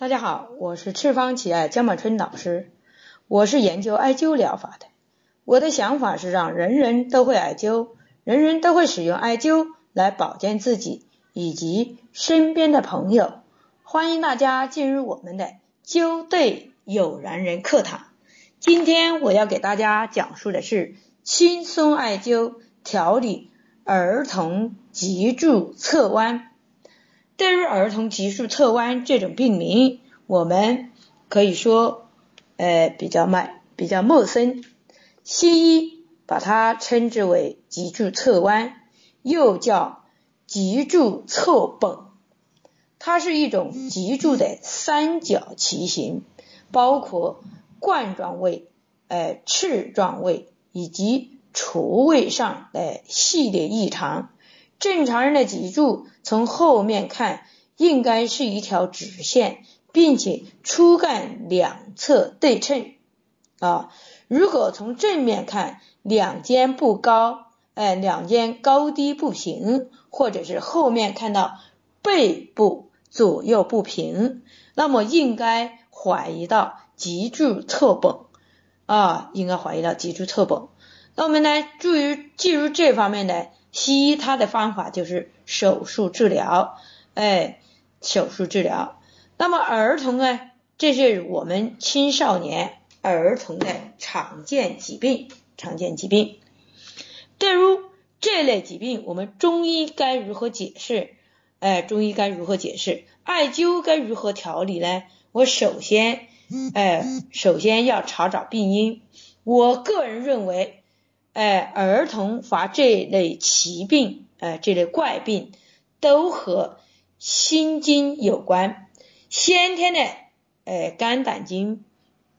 大家好，我是赤方奇艾江满春老师，我是研究艾灸疗法的。我的想法是让人人都会艾灸，人人都会使用艾灸来保健自己以及身边的朋友。欢迎大家进入我们的灸对有缘人课堂。今天我要给大家讲述的是轻松艾灸调理儿童脊柱侧弯。对于儿童脊柱侧弯这种病名，我们可以说，呃，比较慢，比较陌生。西医把它称之为脊柱侧弯，又叫脊柱侧绷。它是一种脊柱的三角畸形，包括冠状位、呃翅状位以及除位上的系列异常。正常人的脊柱从后面看应该是一条直线，并且躯干两侧对称啊。如果从正面看，两肩不高，哎，两肩高低不平，或者是后面看到背部左右不平，那么应该怀疑到脊柱侧绷啊，应该怀疑到脊柱侧绷。那我们呢，注意进入这方面的。西医它的方法就是手术治疗，哎，手术治疗。那么儿童呢？这是我们青少年儿童的常见疾病，常见疾病。对于这类疾病，我们中医该如何解释？哎，中医该如何解释？艾灸该如何调理呢？我首先，哎，首先要查找病因。我个人认为。哎，儿童发这类奇病，哎，这类怪病都和心经有关，先天的，哎，肝胆经，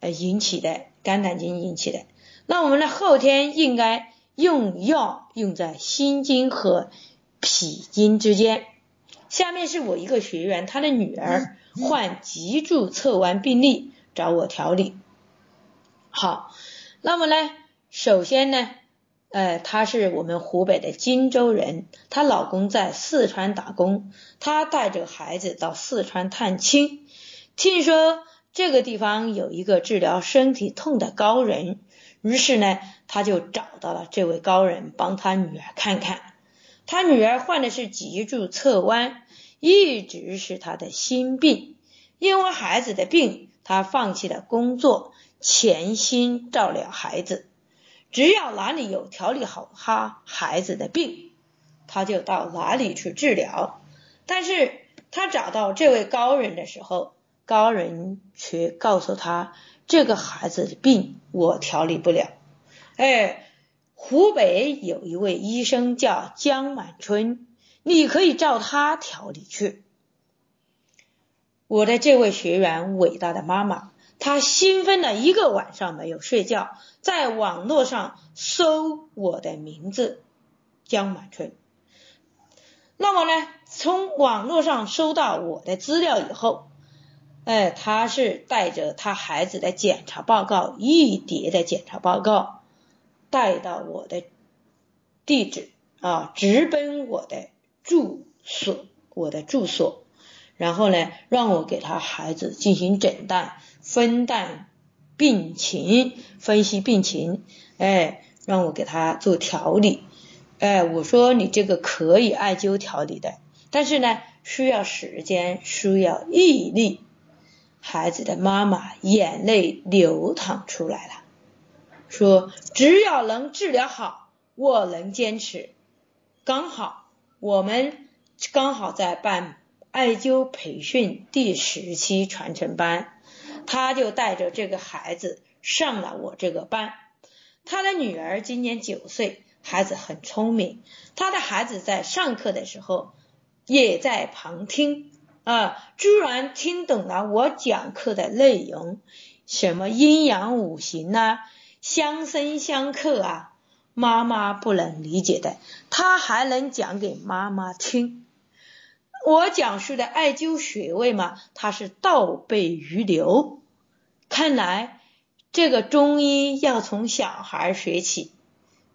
呃引起的，肝胆经引起的。那我们的后天应该用药用在心经和脾经之间。下面是我一个学员，他的女儿患脊柱侧弯病例，找我调理。好，那么呢，首先呢。呃，她是我们湖北的荆州人，她老公在四川打工，她带着孩子到四川探亲，听说这个地方有一个治疗身体痛的高人，于是呢，他就找到了这位高人，帮他女儿看看。他女儿患的是脊柱侧弯，一直是他的心病，因为孩子的病，他放弃了工作，潜心照料孩子。只要哪里有调理好他孩子的病，他就到哪里去治疗。但是他找到这位高人的时候，高人却告诉他，这个孩子的病我调理不了。哎，湖北有一位医生叫江满春，你可以照他调理去。我的这位学员，伟大的妈妈。他兴奋了一个晚上没有睡觉，在网络上搜我的名字江满春。那么呢，从网络上收到我的资料以后，哎，他是带着他孩子的检查报告一叠的检查报告带到我的地址啊，直奔我的住所，我的住所，然后呢，让我给他孩子进行诊断。分担病情，分析病情，哎，让我给他做调理，哎，我说你这个可以艾灸调理的，但是呢，需要时间，需要毅力。孩子的妈妈眼泪流淌出来了，说只要能治疗好，我能坚持。刚好我们刚好在办艾灸培训第十期传承班。他就带着这个孩子上了我这个班。他的女儿今年九岁，孩子很聪明。他的孩子在上课的时候也在旁听啊，居然听懂了我讲课的内容，什么阴阳五行啊，相生相克啊，妈妈不能理解的，他还能讲给妈妈听。我讲述的艾灸穴位嘛，它是倒背如流。看来这个中医要从小孩学起，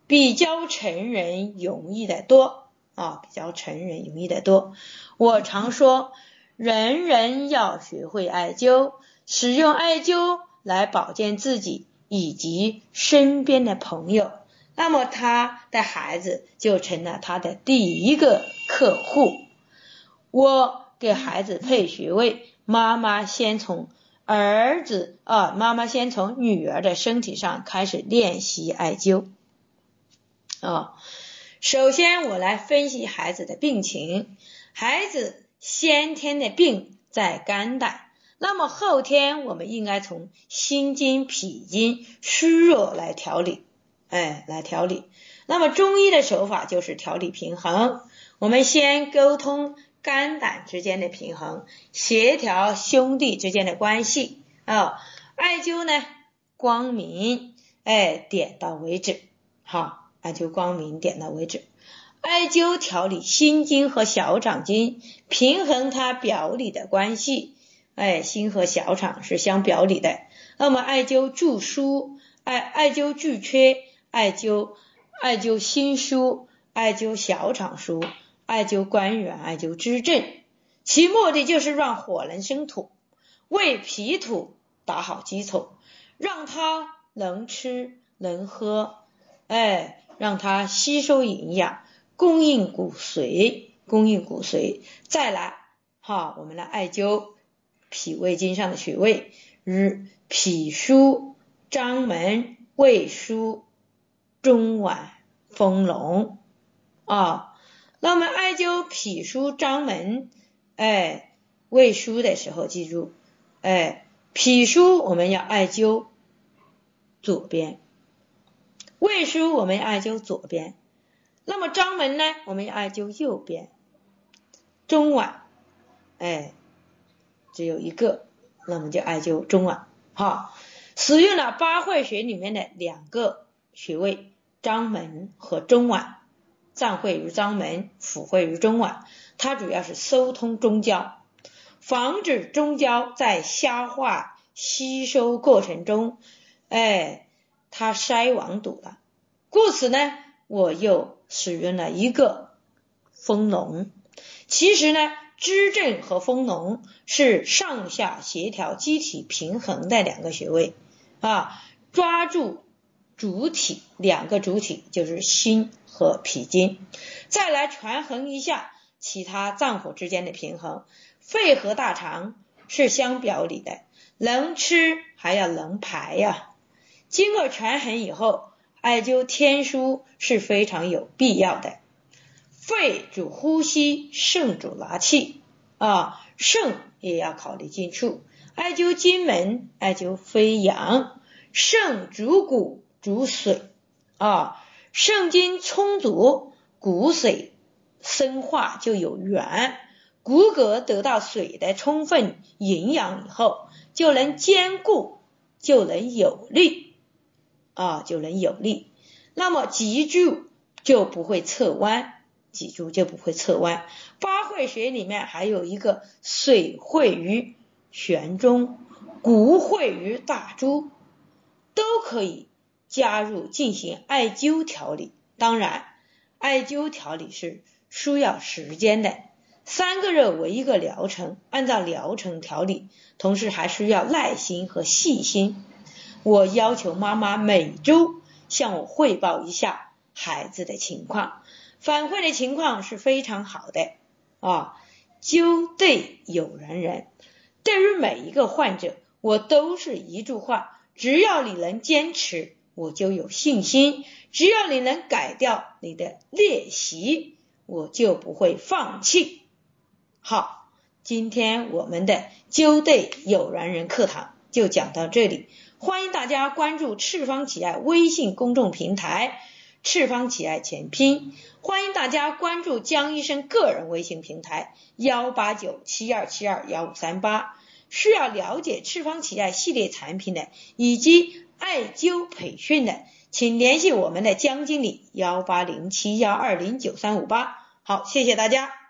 比教成人容易的多啊，比教成人容易的多。我常说，人人要学会艾灸，使用艾灸来保健自己以及身边的朋友。那么他的孩子就成了他的第一个客户。我给孩子配穴位，妈妈先从儿子啊，妈妈先从女儿的身体上开始练习艾灸啊。首先，我来分析孩子的病情。孩子先天的病在肝胆，那么后天我们应该从心经、脾经虚弱来调理。哎，来调理。那么中医的手法就是调理平衡。我们先沟通肝胆之间的平衡，协调兄弟之间的关系啊。艾灸呢，光明，哎，点到为止。好，艾灸光明，点到为止。艾灸调理心经和小肠经，平衡它表里的关系。哎，心和小肠是相表里的。那么艾灸助疏，艾艾灸聚缺。艾灸，艾灸心腧，艾灸小肠腧，艾灸关元，艾灸支正，其目的就是让火能生土，为脾土打好基础，让它能吃能喝，哎，让它吸收营养，供应骨髓，供应骨髓。再来，哈，我们来艾灸脾胃经上的穴位，如脾腧、章门、胃腧。中脘、丰隆啊，那么艾灸脾腧、章门、哎胃腧的时候，记住，哎脾腧我们要艾灸左边，胃腧我们艾灸左边，那么章门呢，我们要艾灸右边，中脘，哎只有一个，那么就艾灸中脘，好，使用了八会穴里面的两个穴位。章门和中脘，脏会于脏门，腑会于中脘，它主要是疏通中焦，防止中焦在消化吸收过程中，哎，它筛网堵了。故此呢，我又使用了一个丰隆。其实呢，支正和丰隆是上下协调、机体平衡的两个穴位啊，抓住。主体两个主体就是心和脾经，再来权衡一下其他脏腑之间的平衡。肺和大肠是相表里的，能吃还要能排呀。经过权衡以后，艾灸天枢是非常有必要的。肺主呼吸，肾主纳气啊，肾也要考虑进出。艾灸金门，艾灸飞扬，肾主骨。主水啊，肾精充足，骨髓生化就有源，骨骼得到水的充分营养以后，就能坚固，就能有力啊，就能有力。那么脊柱就不会侧弯，脊柱就不会侧弯。八会穴里面还有一个水会于玄中，骨会于大珠，都可以。加入进行艾灸调理，当然，艾灸调理是需要时间的，三个热为一个疗程，按照疗程调理，同时还需要耐心和细心。我要求妈妈每周向我汇报一下孩子的情况，反馈的情况是非常好的啊。灸对有缘人，对于每一个患者，我都是一句话：只要你能坚持。我就有信心，只要你能改掉你的练习，我就不会放弃。好，今天我们的灸对有缘人课堂就讲到这里，欢迎大家关注赤方企爱微信公众平台，赤方企爱全拼，欢迎大家关注江医生个人微信平台幺八九七二七二幺五三八，需要了解赤方企爱系列产品的以及。艾灸培训的，请联系我们的江经理幺八零七幺二零九三五八。好，谢谢大家。